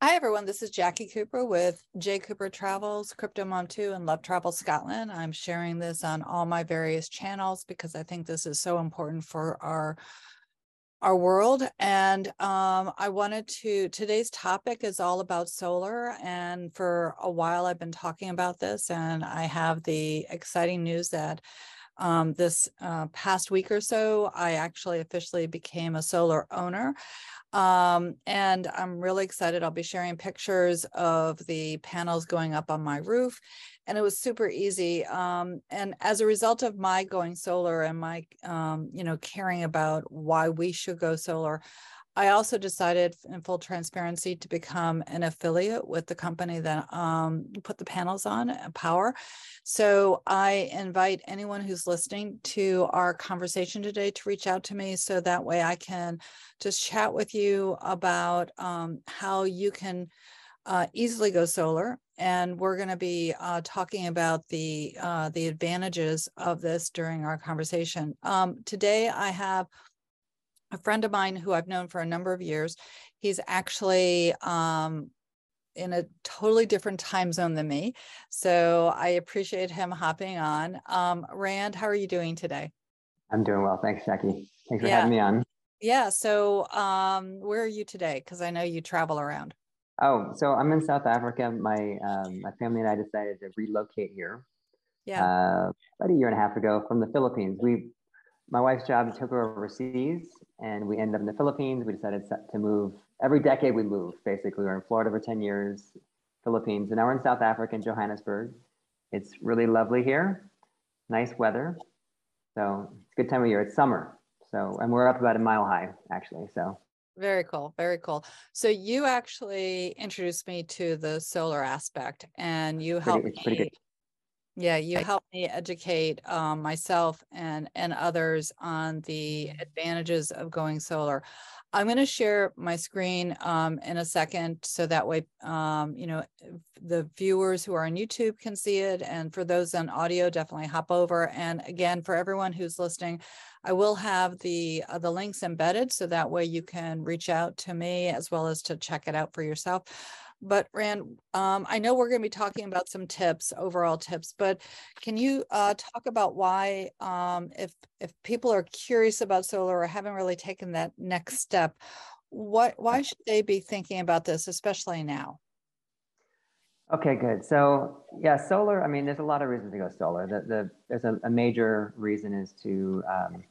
Hi, everyone. This is Jackie Cooper with J. Cooper Travels, Crypto Mom 2, and Love Travel Scotland. I'm sharing this on all my various channels because I think this is so important for our our world. And um, I wanted to, today's topic is all about solar. And for a while, I've been talking about this, and I have the exciting news that um, this uh, past week or so, I actually officially became a solar owner. Um, and I'm really excited. I'll be sharing pictures of the panels going up on my roof. And it was super easy. Um, and as a result of my going solar and my, um, you know, caring about why we should go solar, I also decided in full transparency to become an affiliate with the company that um, put the panels on uh, Powur. So I invite anyone who's listening to our conversation today to reach out to me so that way I can just chat with you about um, how you can uh, easily go solar. And we're going to be uh, talking about the uh, the advantages of this during our conversation. Um, today, I have a friend of mine who I've known for a number of years. He's actually um, in a totally different time zone than me. So I appreciate him hopping on. Um, Rand, how are you doing today? I'm doing well. Thanks, Jackie. Thanks for yeah. having me on. Yeah. So um, where are you today? Because I know you travel around. Oh, so I'm in South Africa. My um, my family and I decided to relocate here. Yeah. Uh, about a year and a half ago from the Philippines. We my wife's job took her overseas and we ended up in the Philippines. We decided to move every decade we move basically. We were in Florida for 10 years, Philippines, and now we're in South Africa in Johannesburg. It's really lovely here, nice weather. So it's a good time of year. It's summer. So, and we're up about a mile high actually. So very cool. Very cool. So you actually introduced me to the solar aspect and you helped me yeah, you helped me educate um, myself and and others on the advantages of going solar. I'm going to share my screen um, in a second, so that way, um, you know, the viewers who are on YouTube can see it, and for those on audio, definitely hop over. And again, for everyone who's listening, I will have the uh, the links embedded, so that way you can reach out to me as well as to check it out for yourself. But Rand, um, I know we're going to be talking about some tips, overall tips, but can you uh, talk about why, um, if if people are curious about solar or haven't really taken that next step, what why should they be thinking about this, especially now? Okay, good. So yeah, solar. I mean, there's a lot of reasons to go solar. The, the there's a, a major reason is to um,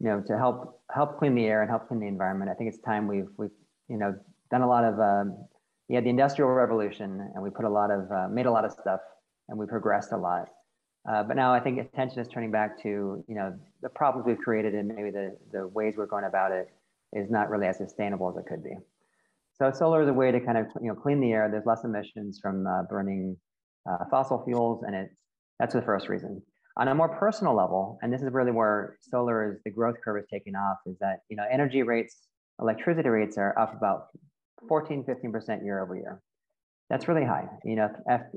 you know to help help clean the air and help clean the environment. I think it's time we've we've you know done a lot of um, yeah, the industrial revolution, and we put a lot of uh, made a lot of stuff, and we progressed a lot. Uh, but now I think attention is turning back to you know the problems we've created and maybe the the ways we're going about it is not really as sustainable as it could be. So solar is a way to kind of you know clean the air. There's less emissions from uh, burning uh, fossil fuels, and it that's the first reason. On a more personal level, and this is really where solar is the growth curve is taking off, is that you know energy rates, electricity rates are up about 14, 15% year over year. That's really high. You know,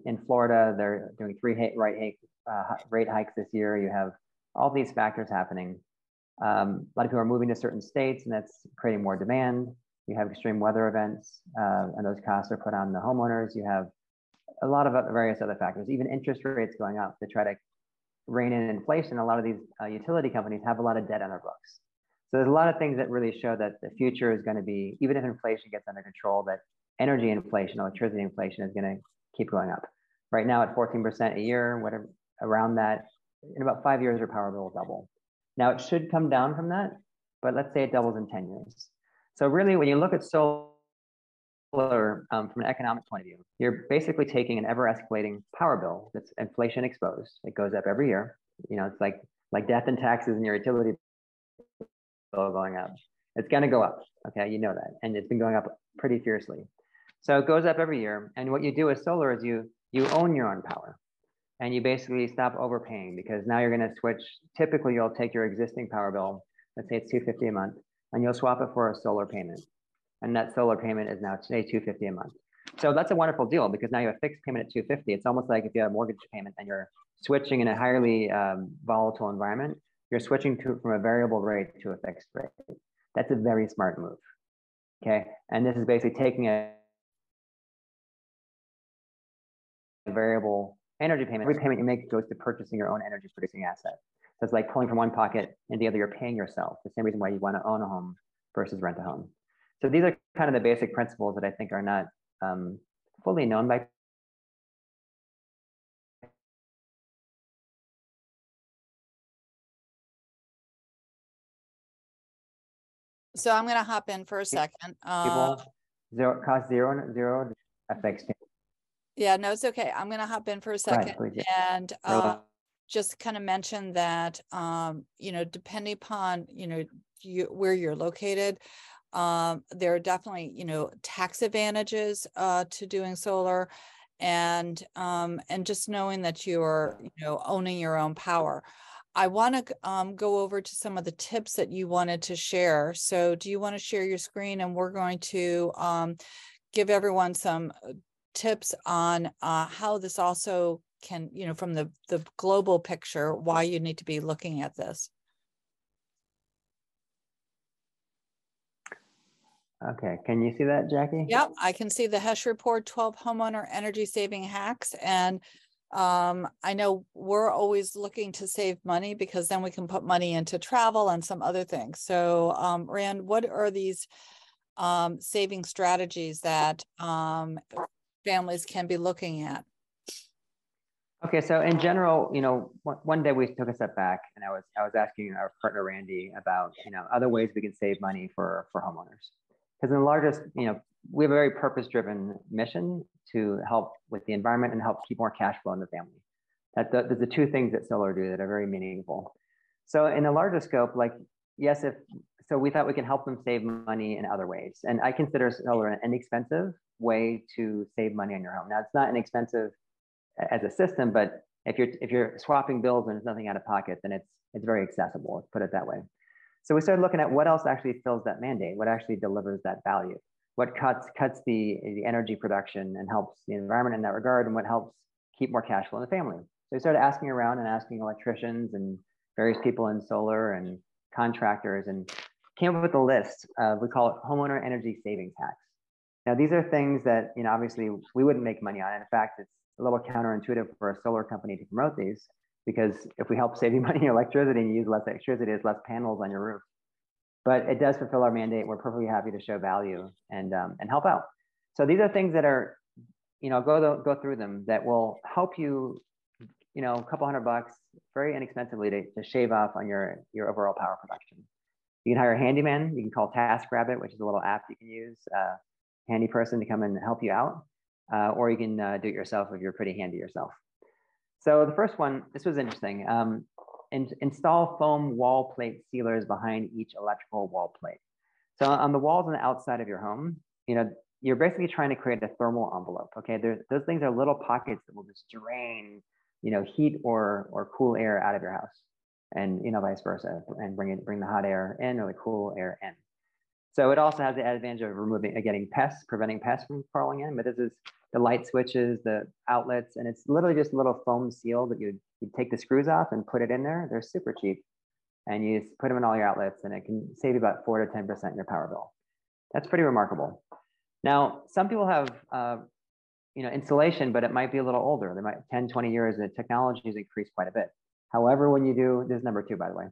in Florida, they're doing three rate, uh, rate hikes this year. You have all these factors happening. Um, a lot of people are moving to certain states, and that's creating more demand. You have extreme weather events, uh, and those costs are put on the homeowners. You have a lot of various other factors, even interest rates going up to try to rein in inflation. A lot of these uh, utility companies have a lot of debt on their books. So there's a lot of things that really show that the future is going to be, even if inflation gets under control, that energy inflation, electricity inflation is going to keep going up. Right now at 14% a year, whatever around that, in about five years, your power bill will double. Now it should come down from that, but let's say it doubles in 10 years. So really, when you look at solar um, from an economic point of view, you're basically taking an ever escalating power bill that's inflation exposed. It goes up every year. You know, it's like like death and taxes in your utility bill going up. It's going to go up. Okay, you know that, and it's been going up pretty fiercely. So it goes up every year. And what you do with solar is you you own your own power, and you basically stop overpaying because now you're going to switch. Typically, you'll take your existing power bill, let's say it's 250 a month, and you'll swap it for a solar payment, and that solar payment is now today 250 a month. So that's a wonderful deal because now you have a fixed payment at 250. It's almost like if you have a mortgage payment and you're switching in a highly um, volatile environment, you're switching to, from a variable rate to a fixed rate. That's a very smart move. Okay. And this is basically taking a variable energy payment. Every payment you make goes to purchasing your own energy producing asset. So it's like pulling from one pocket and the other, you're paying yourself. The same reason why you want to own a home versus rent a home. So these are kind of the basic principles that I think are not um, fully known by So I'm gonna hop in for a second. Uh. Zero cost zero zero affects. yeah, no, it's okay. I'm gonna hop in for a second and uh, just kind of mention that, um, you know, depending upon, you know, you, where you're located, um, there are definitely, you know, tax advantages, uh, to doing solar. And, um, and just knowing that you're, you know, owning your own power. I want to, um, go over to some of the tips that you wanted to share. So do you want to share your screen and we're going to, um, give everyone some uh, tips on, uh, how this also can, you know, from the, the global picture, why you need to be looking at this. Okay, can you see that, Jackie? Yep, I can see the Hesh report, twelve homeowner energy saving hacks. And um, I know we're always looking to save money because then we can put money into travel and some other things. So um, Rand, what are these um, saving strategies that um, families can be looking at? Okay, so in general, you know, one, day we took a step back and I was I was asking our partner Randy about, you know, other ways we can save money for for homeowners. Because in the largest, you know, we have a very purpose-driven mission to help with the environment and help keep more cash flow in the family. That the, the two things that solar do that are very meaningful. So in a larger scope, like yes, if so, we thought we can help them save money in other ways, and I consider solar an inexpensive way to save money on your home. Now, it's not inexpensive as a system, but if you're if you're swapping bills and there's nothing out of pocket, then it's it's very accessible. Put it that way. So we started looking at what else actually fills that mandate, what actually delivers that value, what cuts cuts the the energy production and helps the environment in that regard, and what helps keep more cash flow in the family. So we started asking around and asking electricians and various people in solar and contractors, and came up with a list. Of, we call it homeowner energy savings hacks. Now these are things that you know obviously we wouldn't make money on. In fact, it's a little counterintuitive for a solar company to promote these because if we help save you money in electricity and you use less electricity, there's less panels on your roof. But it does fulfill our mandate. We're perfectly happy to show value and um, and help out. So these are things that are, you know, go the, go through them that will help you, you know, a couple hundred bucks, very inexpensively to, to shave off on your your overall power production. You can hire a handyman. You can call TaskRabbit, which is a little app you can use, uh, handy person to come and help you out uh, or you can uh, do it yourself if you're pretty handy yourself. So the first one, this was interesting. Um, in, install foam wall plate sealers behind each electrical wall plate. So on the walls on the outside of your home, you know, you're basically trying to create a thermal envelope. Okay, There's, those things are little pockets that will just drain, you know, heat or or cool air out of your house, and you know, vice versa, and bring it bring the hot air in or the cool air in. So it also has the advantage of removing, uh, getting pests, preventing pests from crawling in. But this is the light switches, the outlets, and it's literally just a little foam seal that you you take the screws off and put it in there. They're super cheap, and you just put them in all your outlets, and it can save you about four to ten percent in your power bill. That's pretty remarkable. Now, some people have uh, you know insulation, but it might be a little older. They might 10, 20 years. And the technology has increased quite a bit. However, when you do this is number two, by the way,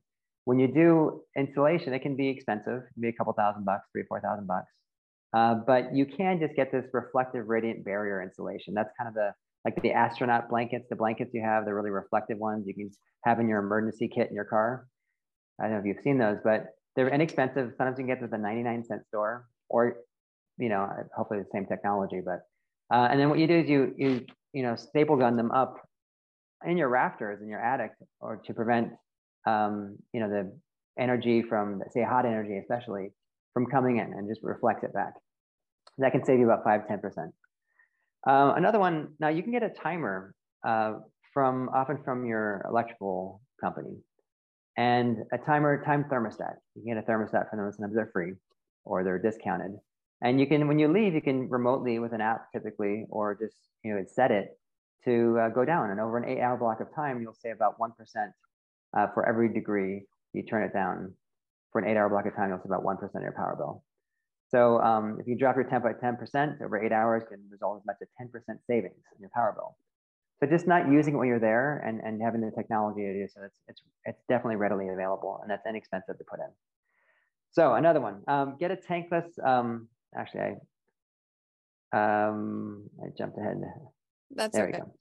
when you do insulation, it can be expensive. Can be a couple thousand bucks, three, four thousand bucks. Uh, but you can just get this reflective radiant barrier insulation. That's kind of the like the astronaut blankets, the blankets you have, the really reflective ones you can have in your emergency kit in your car. I don't know if you've seen those, but they're inexpensive. Sometimes you can get them at the 99 cent store or, you know, hopefully the same technology. But, uh, and then what you do is you, you, you know, staple gun them up in your rafters in your attic or to prevent, um, you know, the energy from, say, hot energy, especially from coming in and just reflects it back. That can save you about five, 10%. Uh, another one, now you can get a timer uh, from often from your electrical company and a timer time thermostat. You can get a thermostat from them, sometimes they're free or they're discounted. And you can, when you leave, you can remotely with an app typically, or just, you know, set it to uh, go down. And over an eight hour block of time, you'll save about 1% uh, for every degree you turn it down. For an eight hour block of time, you'll save about 1% of your power bill. So um, if you drop your temp by 10% over eight hours, can result as much as 10% savings in your power bill. So just not using it when you're there and, and having the technology to do so, it's, it's, it's definitely readily available and that's inexpensive to put in. So another one, um, get a tankless, um, actually I, um, I jumped ahead. That's There okay. we go.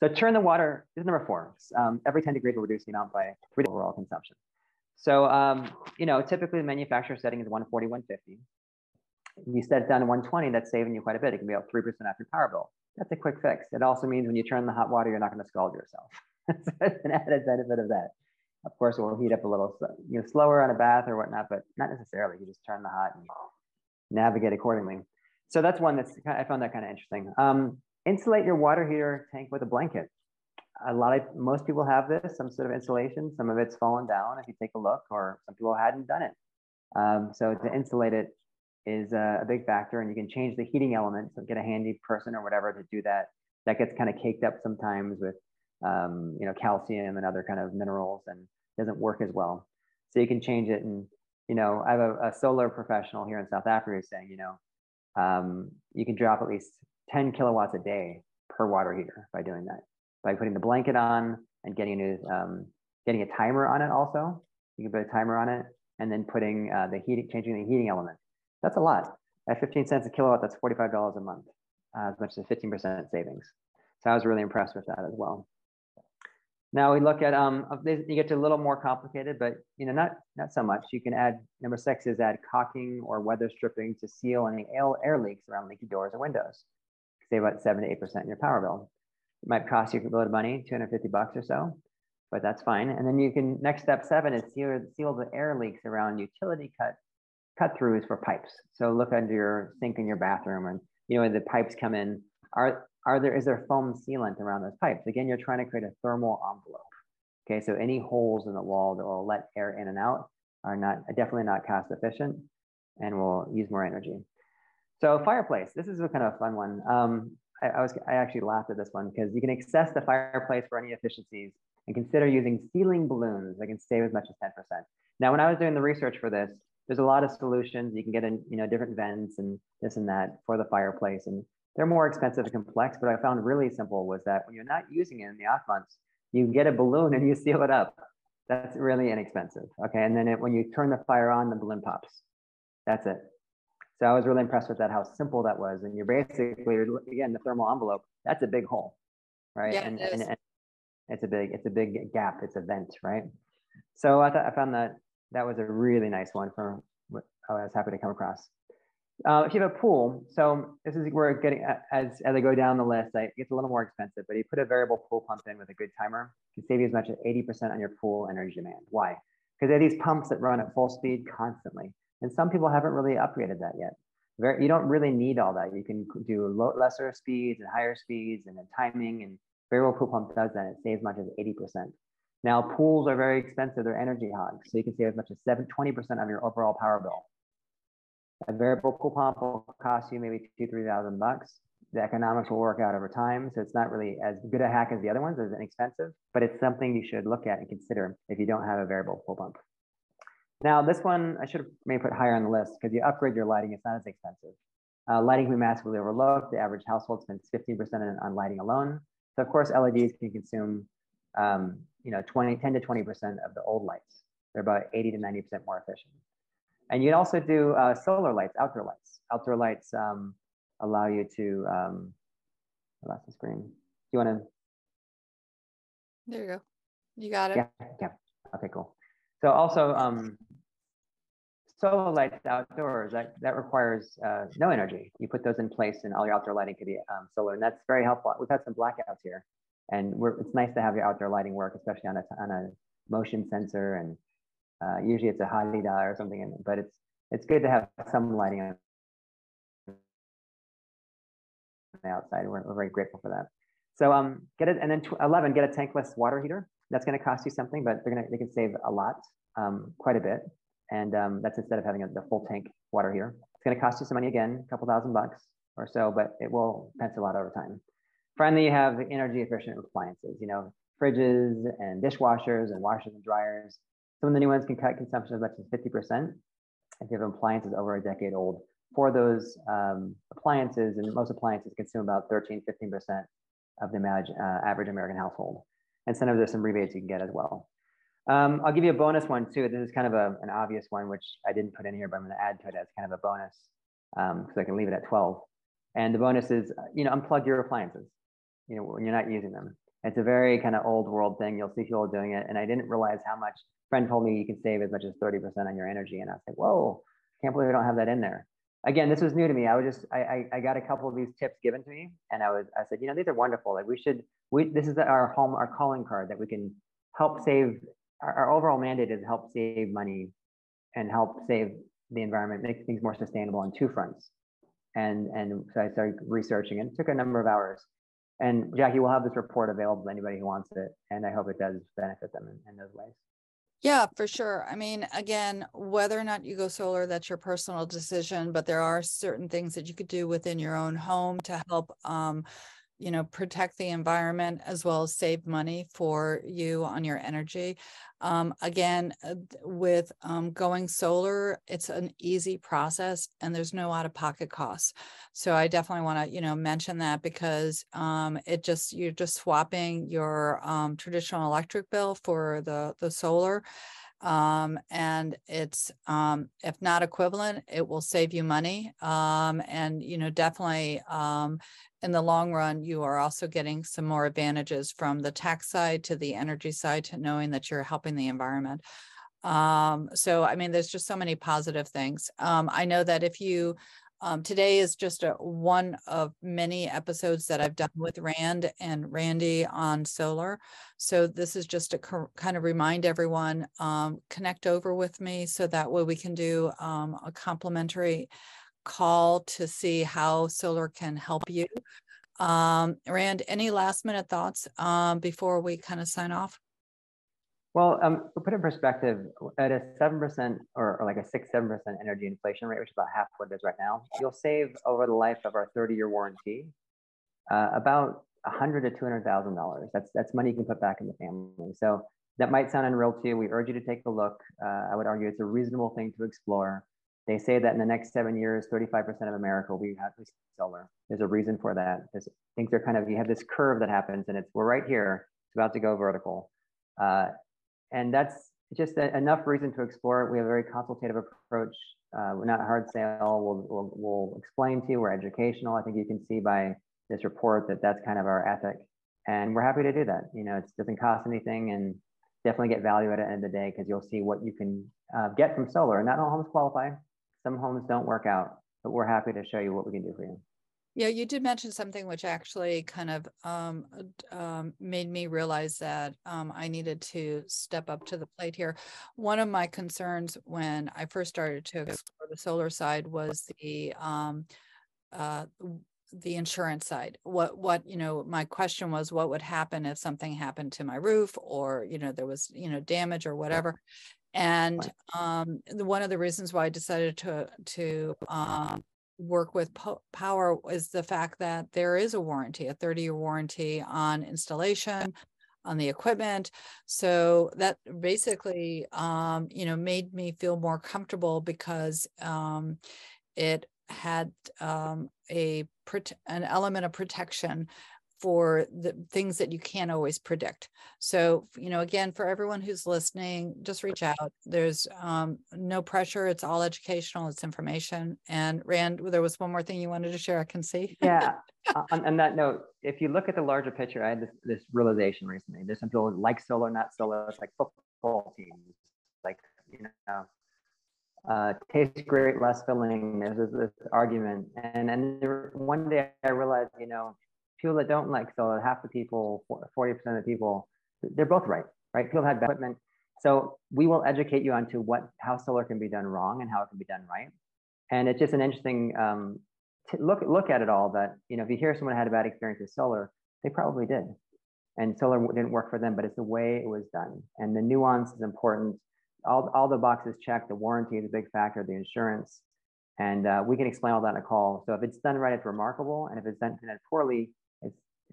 So turn the water, is number four. Um, every 10 degrees will reduce the amount by three overall consumption. So, um, you know, typically the manufacturer setting is 140, 150. If you set it down to 120, that's saving you quite a bit. It can be up 3% off your power bill. That's a quick fix. It also means when you turn the hot water, you're not going to scald yourself. so it's an added benefit of that. Of course, it will heat up a little, you know, slower on a bath or whatnot, but not necessarily. You just turn the hot and navigate accordingly. So that's one that's I found that kind of interesting. Um, insulate your water heater tank with a blanket. A lot of most people have this, some sort of insulation. Some of it's fallen down if you take a look, or some people hadn't done it. Um, so to insulate it is a, a, big factor, and you can change the heating element. So get a handy person or whatever to do that. That gets kind of caked up sometimes with um, you know calcium and other kind of minerals, and doesn't work as well. So you can change it. And you know, I have a, a solar professional here in South Africa saying, you know, um, you can drop at least 10 kilowatts a day per water heater by doing that. By putting the blanket on and getting a, um, getting a timer on it also. You can put a timer on it and then putting uh, the heating, changing the heating element. That's a lot. At 15 cents a kilowatt, that's $45 a month, uh, as much as 15% savings. So I was really impressed with that as well. Now we look at, um, you get to a little more complicated, but you know, not, not so much. You can add, number six is add caulking or weather stripping to seal any air leaks around leaky doors or windows. Save about seven to 8% in your power bill. It might cost you a little bit of money, 250 bucks or so, but that's fine. And then you can, next step seven is seal, seal the air leaks around utility cut, cut throughs for pipes. So look under your sink in your bathroom and, you know, the pipes come in, are, are there, is there foam sealant around those pipes? Again, you're trying to create a thermal envelope. Okay, so any holes in the wall that will let air in and out are not definitely not cost efficient and will use more energy. So fireplace, this is a kind of a fun one. Um, I, I, was I actually laughed at this one because you can access the fireplace for any efficiencies and consider using sealing balloons that can save as much as 10%. Now, when I was doing the research for this, there's a lot of solutions. You can get in, you know, different vents and this and that for the fireplace. And they're more expensive and complex, but I found really simple was that when you're not using it in the off months, you get a balloon and you seal it up. That's really inexpensive. Okay. And then it, when you turn the fire on, the balloon pops. That's it. So I was really impressed with that, how simple that was. And you're basically, again, the thermal envelope, that's a big hole, right? Yeah, and, it and, and it's a big, it's a big gap. It's a vent, right? So I thought I found that that was a really nice one for what I was happy to come across. Uh, if you have a pool, so this is where getting as as I go down the list, it gets a little more expensive. But you put a variable pool pump in with a good timer, can save you as much as 80% on your pool energy demand. Why? Because they have these pumps that run at full speed constantly, and some people haven't really upgraded that yet. Very, you don't really need all that. You can do low, lesser speeds and higher speeds, and then timing. And variable pool pump does that. It saves as much as 80%. Now pools are very expensive; they're energy hogs, so you can save as much as 7, 20% of your overall power bill. A variable pump will cost you maybe two, three thousand bucks. The economics will work out over time, so it's not really as good a hack as the other ones, as inexpensive, but it's something you should look at and consider if you don't have a variable pool pump. Now, this one I should have maybe put higher on the list because you upgrade your lighting, it's not as expensive. Uh, lighting can be massively overlooked. The average household spends 15% on lighting alone. So of course, LEDs can consume, um, you know, 20, 10 to 20% of the old lights. They're about 80 to 90% more efficient. And you can also do uh, solar lights, outdoor lights. Outdoor lights um, allow you to, um, I lost the screen. Do you want to? There you go. You got it. Yeah, yeah. Okay, cool. So also, um, solar lights outdoors, that, that requires uh, no energy. You put those in place and all your outdoor lighting could be um, solar. And that's very helpful. We've had some blackouts here. And it's nice to have your outdoor lighting work, especially on a, on a motion sensor and uh, usually it's a hadeda or something, in, but it's it's good to have some lighting on the outside. We're, we're very grateful for that. So um, get it, and then 11, get a tankless water heater. That's going to cost you something, but they're gonna they can save a lot, um, quite a bit, and um, that's instead of having a, the full tank water heater. It's going to cost you some money again, a couple thousand bucks or so, but it will pencil out over time. Finally, you have energy efficient appliances. You know, fridges and dishwashers and washers and dryers Some of the new ones can cut consumption as much as 50% if you have appliances over a decade old. For those um, appliances, and most appliances consume about 13, 15% of the uh, average American household. And sometimes there's some rebates you can get as well. Um, I'll give you a bonus one too. This is kind of a, an obvious one, which I didn't put in here, but I'm going to add to it as kind of a bonus because um, I can leave it at 12. And the bonus is, you know, unplug your appliances, you know, when you're not using them. It's a very kind of old world thing. You'll see people doing it. And I didn't realize how much, friend told me you can save as much as 30% on your energy. And I was like, whoa, can't believe I don't have that in there. Again, this was new to me. I was just, I, I, I got a couple of these tips given to me and I was, I said, you know, these are wonderful. Like we should, we, this is our home, our calling card that we can help save, our, our overall mandate is help save money and help save the environment, make things more sustainable on two fronts. And, and so I started researching and it took a number of hours. And Jackie we'll have this report available to anybody who wants it. And I hope it does benefit them in, in those ways. Yeah, for sure. I mean, again, whether or not you go solar, that's your personal decision, but there are certain things that you could do within your own home to help um, you know, protect the environment as well as save money for you on your energy. Um, again, uh, with um, going solar, it's an easy process and there's no out of pocket costs. So I definitely want to, you know, mention that because um, it just, you're just swapping your um, traditional electric bill for the, the solar um, and it's um, if not equivalent, it will save you money. Um, and you know, definitely um, in the long run, you are also getting some more advantages from the tax side to the energy side to knowing that you're helping the environment. Um, so, I mean, there's just so many positive things. Um, I know that if you, um, today is just a, one of many episodes that I've done with Rand and Randy on solar. So this is just to kind of remind everyone, um, connect over with me so that way we can do um, a complimentary call to see how solar can help you. Um, Rand, any last minute thoughts um, before we kind of sign off? Well, um, to put in perspective, at a 7% or, or like a 6 7% energy inflation rate, which is about half what it is right now, you'll save over the life of our 30 year warranty uh, about 100 to $200,000. That's, that's money you can put back in the family. So that might sound unreal to you. We urge you to take a look. Uh, I would argue it's a reasonable thing to explore. They say that in the next seven years, 35% of America will be solar. There's a reason for that. There's, things are kind of, you have this curve that happens and it's, we're right here. It's about to go vertical. Uh, and that's just a, enough reason to explore it. We have a very consultative approach. Uh, we're not hard sale. We'll, we'll, we'll explain to you. We're educational. I think you can see by this report that that's kind of our ethic. And we're happy to do that. You know, it doesn't cost anything and definitely get value at the end of the day because you'll see what you can uh, get from solar. And not all homes qualify. Some homes don't work out, but we're happy to show you what we can do for you. Yeah, you did mention something which actually kind of um, um, made me realize that um, I needed to step up to the plate here. One of my concerns when I first started to explore the solar side was the um, uh, the insurance side. What what you know, my question was, what would happen if something happened to my roof, or you know, there was you know damage or whatever. And um, the, one of the reasons why I decided to to um, work with po- Powur is the fact that there is a warranty, a 30 year warranty on installation, on the equipment. So that basically, um, you know, made me feel more comfortable because um, it had um, a an element of protection for the things that you can't always predict. So, you know, again, for everyone who's listening, just reach out. There's um, no pressure. It's all educational. It's information. And Rand, there was one more thing you wanted to share. I can see. yeah. on, on, that note, if you look at the larger picture, I had this, this realization recently. There's some people like solo, not solo. It's like football teams, like you know, uh, tastes great, less filling. There's this, this argument, and and there, one day I realized, you know, people that don't like solar, half the people, 40% of the people, they're both right, right? People have bad equipment. So we will educate you onto what how solar can be done wrong and how it can be done right. And it's just an interesting um, look look at it all. That you know, if you hear someone had a bad experience with solar, they probably did, and solar didn't work for them. But it's the way it was done, and the nuance is important. All all the boxes checked. The warranty is a big factor. The insurance, and uh, we can explain all that in a call. So if it's done right, it's remarkable, and if it's done poorly,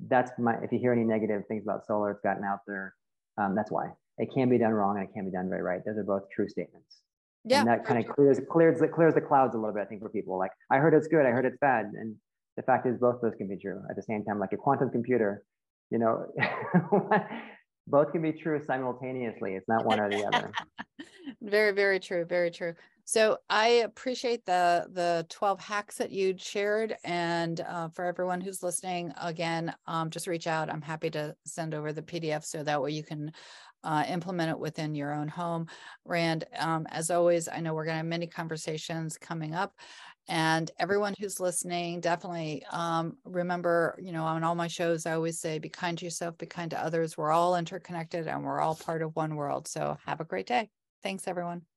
that's my if you hear any negative things about solar it's gotten out there um, that's why it can be done wrong and it can be done very right. Those are both true statements. Yeah. And that kind of clears, clears, the- clears the clouds a little bit, I think, for people. Like, I heard it's good, I heard it's bad. And the fact is both those can be true at the same time, like a quantum computer, you know, both can be true simultaneously. It's not one or the other. Very, very true. Very true. So I appreciate the the 12 hacks that you shared. And uh, for everyone who's listening, again, um, just reach out. I'm happy to send over the PDF so that way you can uh, implement it within your own home. Rand, um, as always, I know we're going to have many conversations coming up. And everyone who's listening, definitely um, remember, you know, on all my shows, I always say, be kind to yourself, be kind to others. We're all interconnected and we're all part of one world. So have a great day. Thanks, everyone.